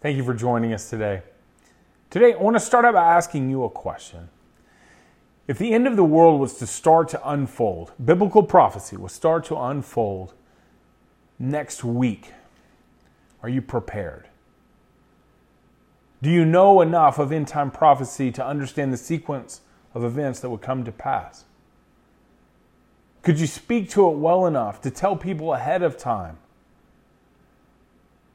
Thank you for joining us today. Today, I want to start out by asking you a question. If the end of the world was to start to unfold, biblical prophecy will start to unfold next week, are you prepared? Do you know enough of end time prophecy to understand the sequence of events that would come to pass? Could you speak to it well enough to tell people ahead of time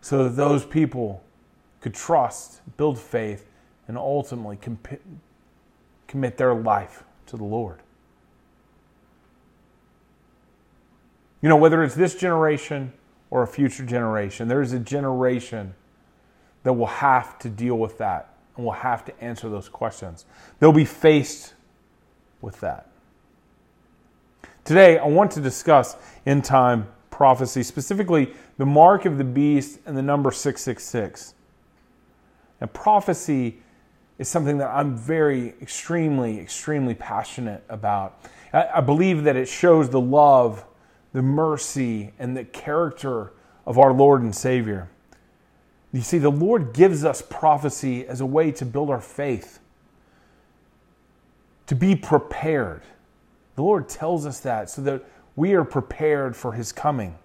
so that those people could trust, build faith, and ultimately comp- commit their life to the Lord. You know, whether it's this generation or a future generation, there is a generation that will have to deal with that and will have to answer those questions. They'll be faced with that. Today, I want to discuss end time prophecy, specifically the mark of the beast and the number 666. And prophecy is something that I'm very, extremely, extremely passionate about. I, believe that it shows the love, the mercy, and the character of our Lord and Savior. You see, the Lord gives us prophecy as a way to build our faith, to be prepared. The Lord tells us that so that we are prepared for His coming.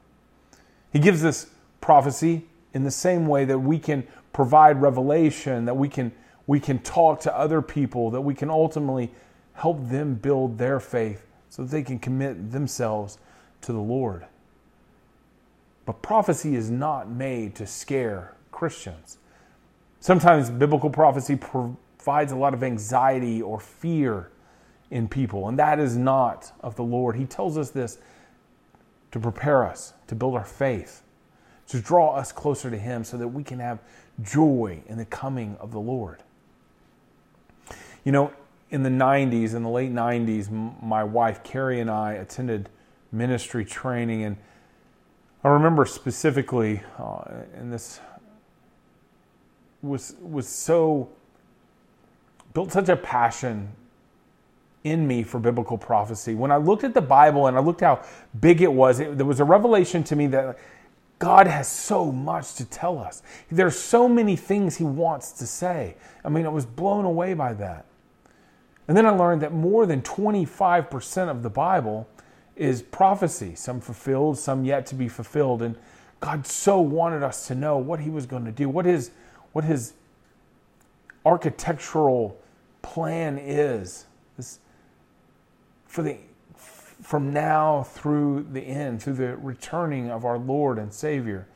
He gives us prophecy in the same way that we can provide revelation, that we can, we can talk to other people, that we can ultimately help them build their faith so that they can commit themselves to the Lord. But prophecy is not made to scare Christians. Sometimes biblical prophecy provides a lot of anxiety or fear in people, and that is not of the Lord. He tells us this to prepare us, to build our faith, to draw us closer to Him so that we can have joy in the coming of the Lord. You know, in the 90s, in the late 90s, my wife Carrie and I attended ministry training, and I remember specifically, uh, and this was was so built such a passion in me for biblical prophecy. When I looked at the Bible and I looked how big it was, it, there was a revelation to me that God has so much to tell us. There's so many things He wants to say. I mean, I was blown away by that. And then I learned that more than 25% of the Bible is prophecy, some fulfilled, some yet to be fulfilled. And God so wanted us to know what He was going to do, what His, what his architectural plan is this, for the from now through the end, through the returning of our Lord and Savior,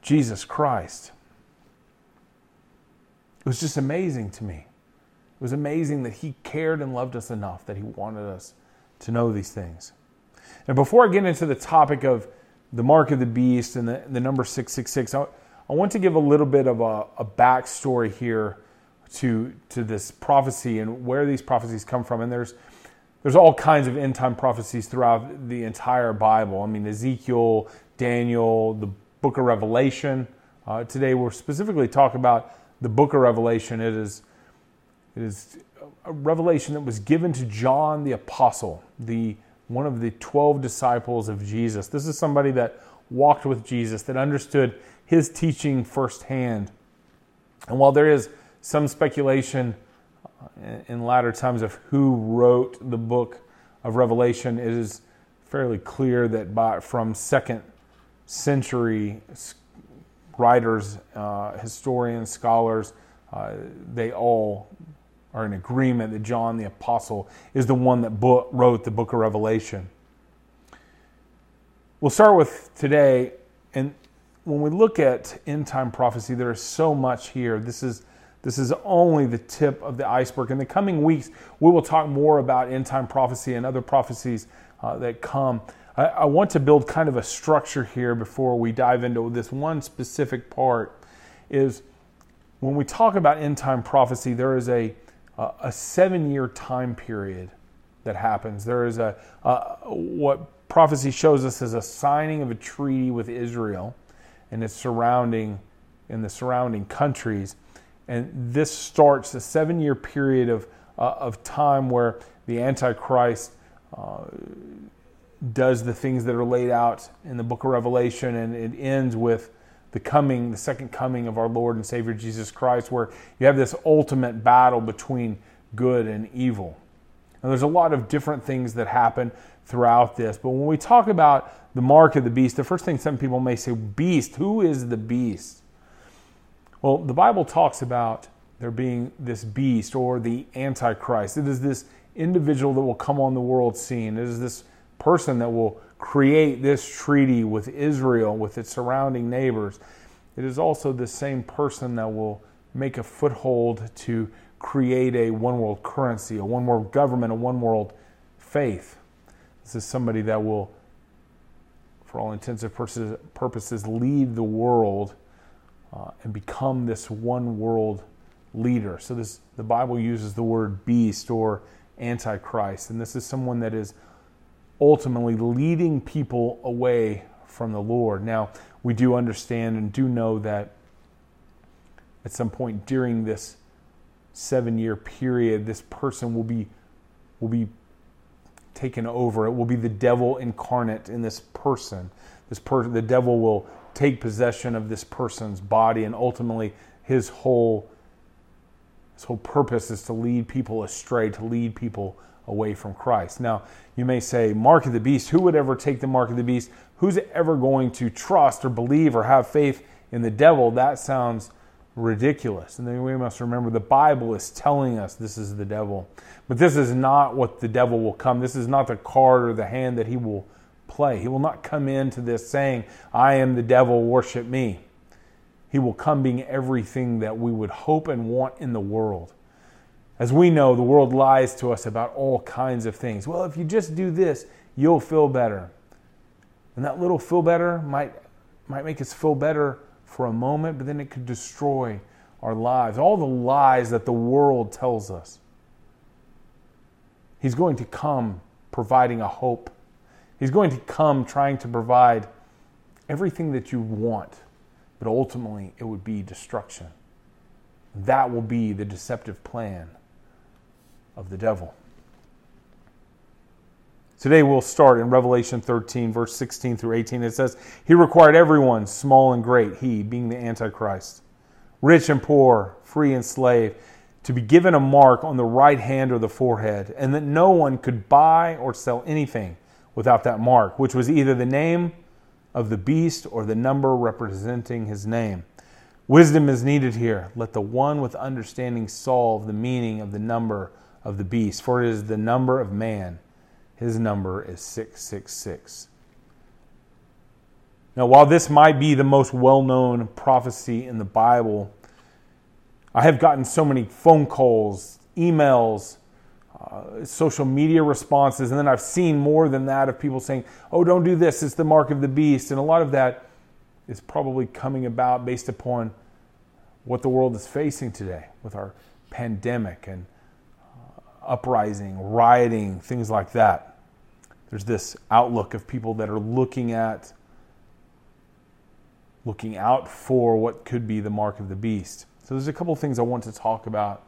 Jesus Christ. It was just amazing to me. It was amazing that He cared and loved us enough that He wanted us to know these things. And before I get into the topic of the mark of the beast and the, the number 666, I, I want to give a little bit of a, a backstory here to, to this prophecy and where these prophecies come from. And there's there's all kinds of end time prophecies throughout the entire Bible. I mean, Ezekiel, Daniel, the book of Revelation. Uh, today we're specifically talking about the book of Revelation. It is, it is a revelation that was given to John the Apostle, the, one of the 12 disciples of Jesus. This is somebody that walked with Jesus, that understood his teaching firsthand. And while there is some speculation in latter times of who wrote the book of Revelation, it is fairly clear that by, from second century writers, uh, historians, scholars, uh, they all are in agreement that John the Apostle is the one that book, wrote the book of Revelation. We'll start with today, and when we look at end time prophecy, there is so much here. This is this is only the tip of the iceberg. In the coming weeks, we will talk more about end time prophecy and other prophecies uh, that come. I, I, want to build kind of a structure here before we dive into this one specific part. Is when we talk about end time prophecy, there is a a seven year time period that happens. There is a, what prophecy shows us is a signing of a treaty with Israel and its surrounding in the surrounding countries and this starts a seven year period of, uh, of time where the Antichrist uh, does the things that are laid out in the book of Revelation, and it ends with the coming, the second coming of our Lord and Savior Jesus Christ, where you have this ultimate battle between good and evil. And there's a lot of different things that happen throughout this. But when we talk about the mark of the beast, the first thing some people may say, beast, who is the beast? Well, the Bible talks about there being this beast or the Antichrist. It is this individual that will come on the world scene. It is this person that will create this treaty with Israel, with its surrounding neighbors. It is also the same person that will make a foothold to create a one world currency, a one world government, a one world faith. This is somebody that will, for all intents and purposes, lead the world uh, and become this one world leader. So this the Bible uses the word beast or antichrist, and this is someone that is ultimately leading people away from the Lord. Now, we do understand and do know that at some point during this seven year period, this person will be will be taken over. It will be the devil incarnate in this person. This per- the devil will take possession of this person's body, and ultimately his whole his whole purpose is to lead people astray, to lead people away from Christ. Now, you may say, Mark of the beast, who would ever take the mark of the beast? Who's ever going to trust or believe or have faith in the devil? That sounds ridiculous. And then we must remember the Bible is telling us this is the devil. But this is not what the devil will come. This is not the card or the hand that he will play. He will not come into this saying, I am the devil, worship me. He will come being everything that we would hope and want in the world. As we know, the world lies to us about all kinds of things. Well, if you just do this, you'll feel better. And that little feel better might, might make us feel better for a moment, but then it could destroy our lives. All the lies that the world tells us. He's going to come providing a hope. He's going to come trying to provide everything that you want, but ultimately it would be destruction. That will be the deceptive plan of the devil. Today we'll start in Revelation 13, verse 16 through 18. It says, He required everyone, small and great, he being the Antichrist, rich and poor, free and slave, to be given a mark on the right hand or the forehead, and that no one could buy or sell anything without that mark, which was either the name of the beast or the number representing his name. Wisdom is needed here. Let the one with understanding solve the meaning of the number of the beast, for it is the number of man his number is 666. Now, while this might be the most well known prophecy in the Bible, I have gotten so many phone calls, emails, uh, social media responses, and then I've seen more than that of people saying, oh, don't do this, it's the mark of the beast. And a lot of that is probably coming about based upon what the world is facing today with our pandemic and uh, uprising, rioting, things like that there's this outlook of people that are looking at looking out for what could be the mark of the beast. So there's a couple things I want to talk about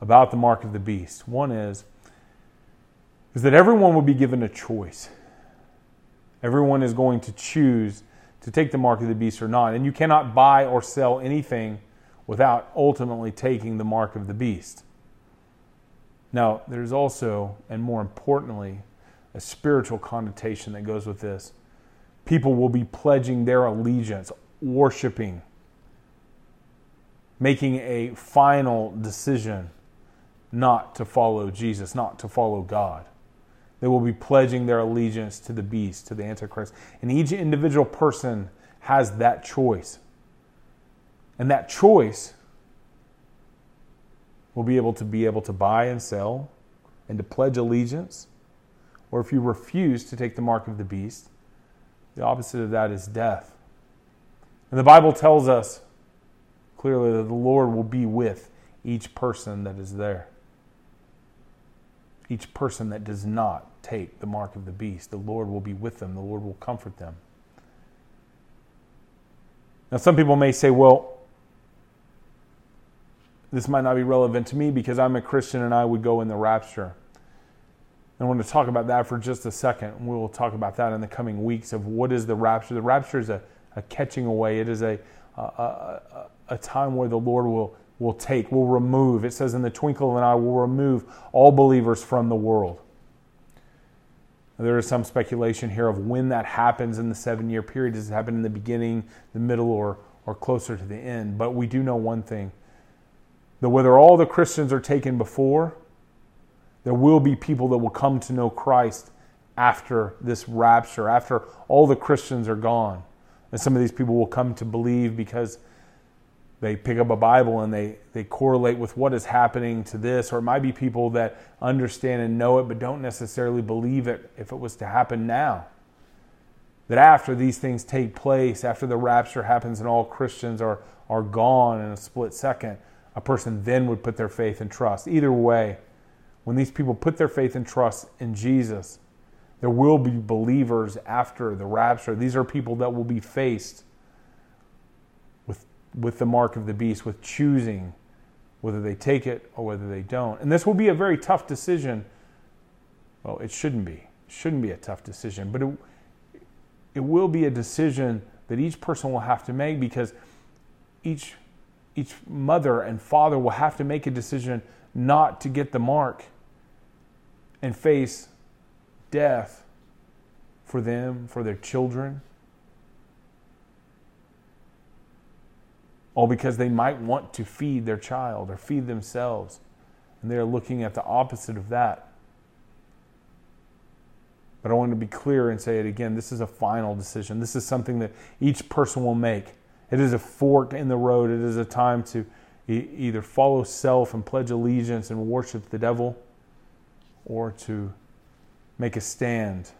about the mark of the beast. One is is that everyone will be given a choice. Everyone is going to choose to take the mark of the beast or not, and you cannot buy or sell anything without ultimately taking the mark of the beast. Now, there's also and more importantly a spiritual connotation that goes with this. People will be pledging their allegiance, worshiping, making a final decision not to follow Jesus, not to follow God. They will be pledging their allegiance to the beast, to the Antichrist. And each individual person has that choice. And that choice will be able to be able to buy and sell and to pledge allegiance or if you refuse to take the mark of the beast, the opposite of that is death. And the Bible tells us clearly that the Lord will be with each person that is there. Each person that does not take the mark of the beast, the Lord will be with them, the Lord will comfort them. Now, some people may say, well, this might not be relevant to me because I'm a Christian and I would go in the rapture. I want to talk about that for just a second. We'll talk about that in the coming weeks of what is the rapture. The rapture is a, a catching away, it is a a, a, a time where the Lord will, will take, will remove. It says, in the twinkle of an eye, will remove all believers from the world. There is some speculation here of when that happens in the seven year period. Does it happen in the beginning, the middle, or, or closer to the end? But we do know one thing that whether all the Christians are taken before, there will be people that will come to know Christ after this rapture, after all the Christians are gone. And some of these people will come to believe because they pick up a Bible and they, they correlate with what is happening to this, or it might be people that understand and know it but don't necessarily believe it if it was to happen now. That after these things take place, after the rapture happens and all Christians are, are gone in a split second, a person then would put their faith and trust. Either way, when these people put their faith and trust in Jesus, there will be believers after the rapture. These are people that will be faced with the mark of the beast, with choosing whether they take it or whether they don't. And this will be a very tough decision. Well, it shouldn't be. It shouldn't be a tough decision, but it, it will be a decision that each person will have to make because each each mother and father will have to make a decision not to get the mark and face death for them, for their children, all because they might want to feed their child or feed themselves. And they're looking at the opposite of that. But I want to be clear and say it again this is a final decision. This is something that each person will make. It is a fork in the road. It is a time to e- either follow self and pledge allegiance and worship the devil or to make a stand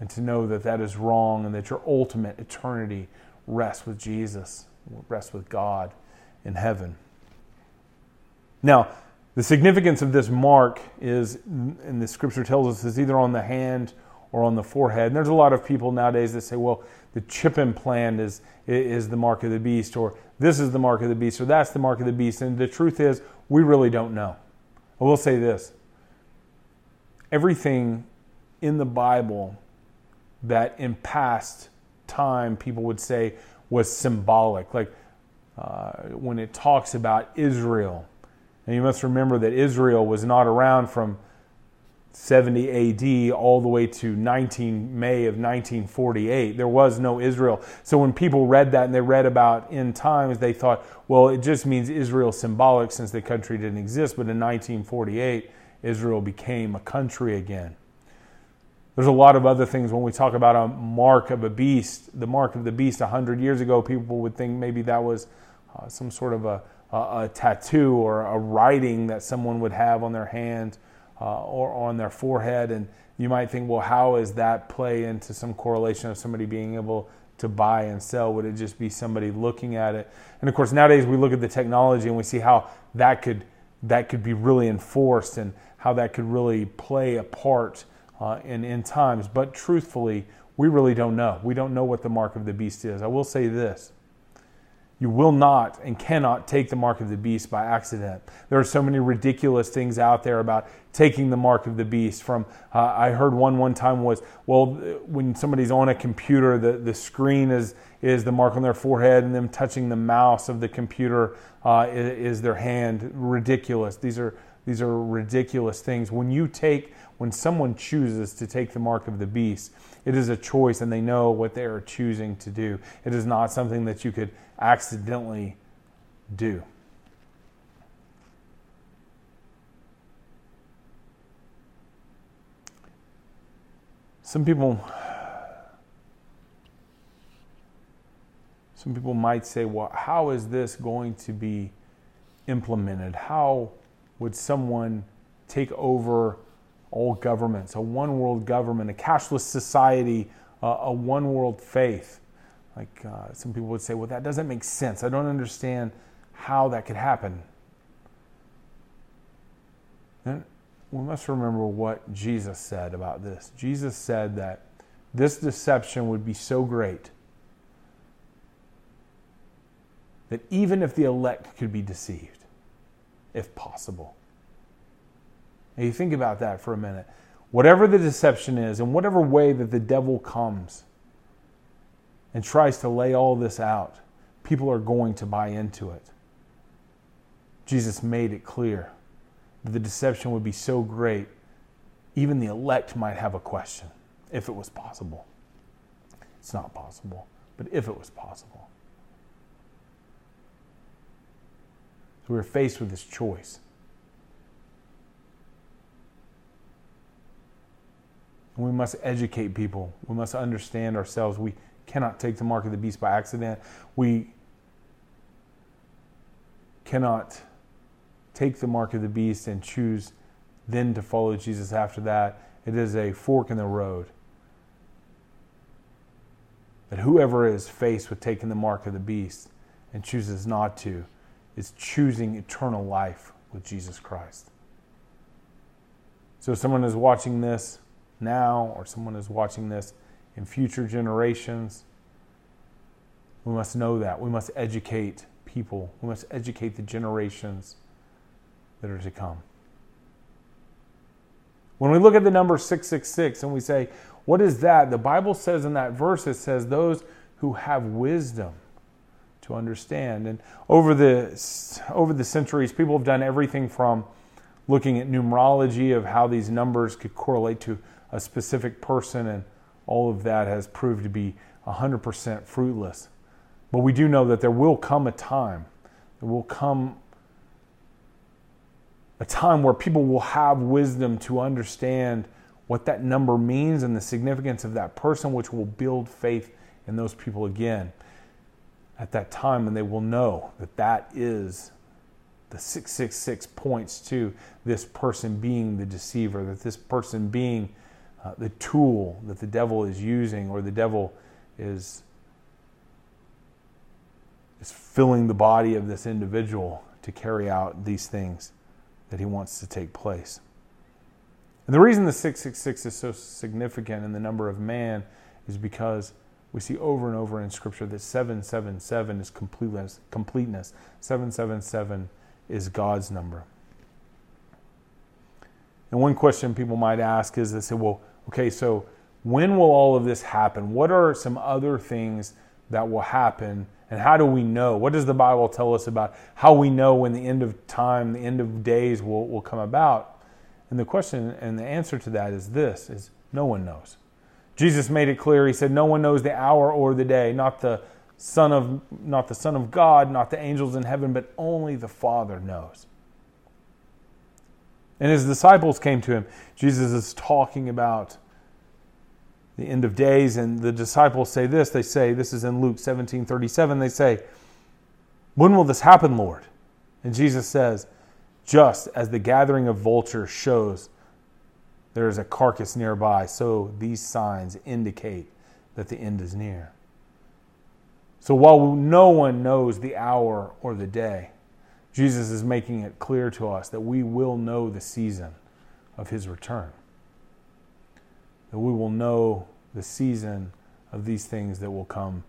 and to know that that is wrong and that your ultimate eternity rest with Jesus, rest with God in heaven. Now, the significance of this mark is, and the scripture tells us, is either on the hand or on the forehead. And there's a lot of people nowadays that say, well, the chip implant is, is the mark of the beast, or this is the mark of the beast, or that's the mark of the beast. And the truth is, we really don't know. I will say this everything in the Bible that in past time people would say was symbolic. Like uh, when it talks about Israel, and you must remember that Israel was not around from 70 AD all the way to 19 May of 1948. There was no Israel. So when people read that and they read about end times, they thought, well, it just means Israel symbolic since the country didn't exist. But in 1948, Israel became a country again. There's a lot of other things when we talk about a mark of a beast. The mark of the beast 100 years ago, people would think maybe that was uh, some sort of a, a, a, tattoo or a writing that someone would have on their hand uh, or on their forehead. And you might think, well, how is that play into some correlation of somebody being able to buy and sell? Would it just be somebody looking at it? And of course, nowadays we look at the technology and we see how that could that could be really enforced and how that could really play a part uh, in times. But truthfully, we really don't know. We don't know what the mark of the beast is. I will say this you will not and cannot take the mark of the beast by accident. There are so many ridiculous things out there about taking the mark of the beast. From uh, I heard one one time was well when somebody's on a computer, the, the screen is is the mark on their forehead, and them touching the mouse of the computer uh, is, is their hand. Ridiculous. These are these are ridiculous things. When you take when someone chooses to take the mark of the beast, it is a choice and they know what they are choosing to do. It is not something that you could accidentally do. Some people some people might say, well, how is this going to be implemented? How would someone take over all governments, a one world government, a cashless society, uh, a one world faith. Like uh, some people would say, well, that doesn't make sense. I don't understand how that could happen. And we must remember what Jesus said about this. Jesus said that this deception would be so great that even if the elect could be deceived, if possible, and you think about that for a minute. Whatever the deception is, and whatever way that the devil comes, and tries to lay all this out, people are going to buy into it. Jesus made it clear that the deception would be so great, even the elect might have a question if it was possible. It's not possible, but if it was possible. So we're faced with this choice. we must educate people. We must understand ourselves. We cannot take the mark of the beast by accident. We cannot take the mark of the beast and choose then to follow Jesus after that. It is a fork in the road. That whoever is faced with taking the mark of the beast and chooses not to is choosing eternal life with Jesus Christ. So, if someone is watching this now or someone is watching this in future generations, we must know that. We must educate people. We must educate the generations that are to come. When we look at the number 666 and we say, what is that? The Bible says in that verse, it says, those who have wisdom understand. And over the, over the centuries, people have done everything from looking at numerology of how these numbers could correlate to a specific person, and all of that has proved to be 100% fruitless. But we do know that there will come a time, there will come a time where people will have wisdom to understand what that number means and the significance of that person, which will build faith in those people again at that time, and they will know that that is the 666 points to this person being the deceiver, that this person being uh, the tool that the devil is using or the devil is is filling the body of this individual to carry out these things that he wants to take place. And the reason the 666 is so significant in the number of man is because we see over and over in Scripture that 777 is completeness. completeness. 777 is God's number. And one question people might ask is they say, well, okay, so when will all of this happen? What are some other things that will happen? And how do we know? What does the Bible tell us about how we know when the end of time, the end of days will, will come about? And the question and the answer to that is this is no one knows. Jesus made it clear. He said, No one knows the hour or the day, not the Son of not the Son of God, not the angels in heaven, but only the Father knows. And his disciples came to him. Jesus is talking about the end of days, and the disciples say this. They say, this is in Luke 17 37. They say, When will this happen, Lord? And Jesus says, Just as the gathering of vultures shows there is a carcass nearby, so these signs indicate that the end is near. So while no one knows the hour or the day, Jesus is making it clear to us that we will know the season of his return. That we will know the season of these things that will come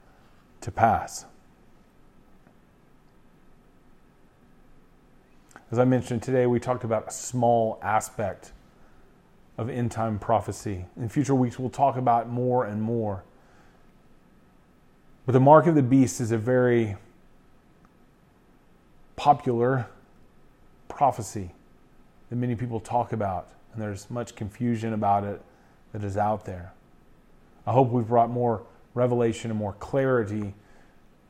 to pass. As I mentioned today, we talked about a small aspect of end time prophecy. In future weeks, we'll talk about more and more. But the mark of the beast is a very popular prophecy that many people talk about, and there's much confusion about it that is out there. I hope we've brought more revelation and more clarity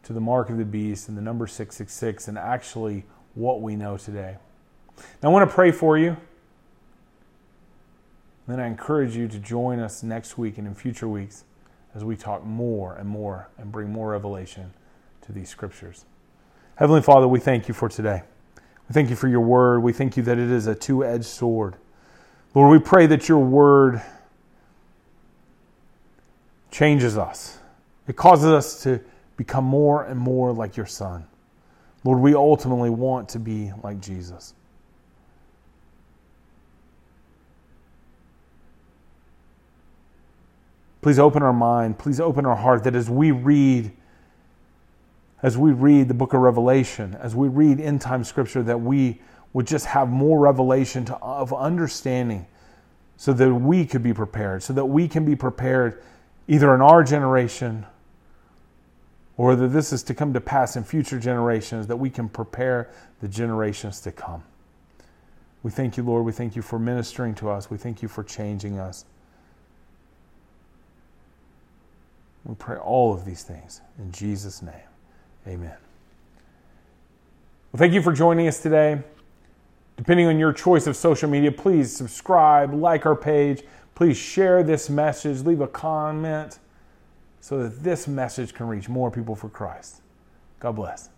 to the mark of the beast and the number 666 and actually what we know today. Now, I want to pray for you. Then I encourage you to join us next week and in future weeks as we talk more and more and bring more revelation to these scriptures. Heavenly Father, we thank you for today. We thank you for your word. We thank you that it is a two edged sword. Lord, we pray that your word changes us, it causes us to become more and more like your Son. Lord, we ultimately want to be like Jesus. Please open our mind. Please open our heart that as we read as we read the book of Revelation, as we read end time scripture, that we would just have more revelation to, of understanding so that we could be prepared, so that we can be prepared either in our generation or that this is to come to pass in future generations, that we can prepare the generations to come. We thank you, Lord. We thank you for ministering to us. We thank you for changing us. We pray all of these things in Jesus' name. Amen. Well, thank you for joining us today. Depending on your choice of social media, please subscribe, like our page. Please share this message, leave a comment so that this message can reach more people for Christ. God bless.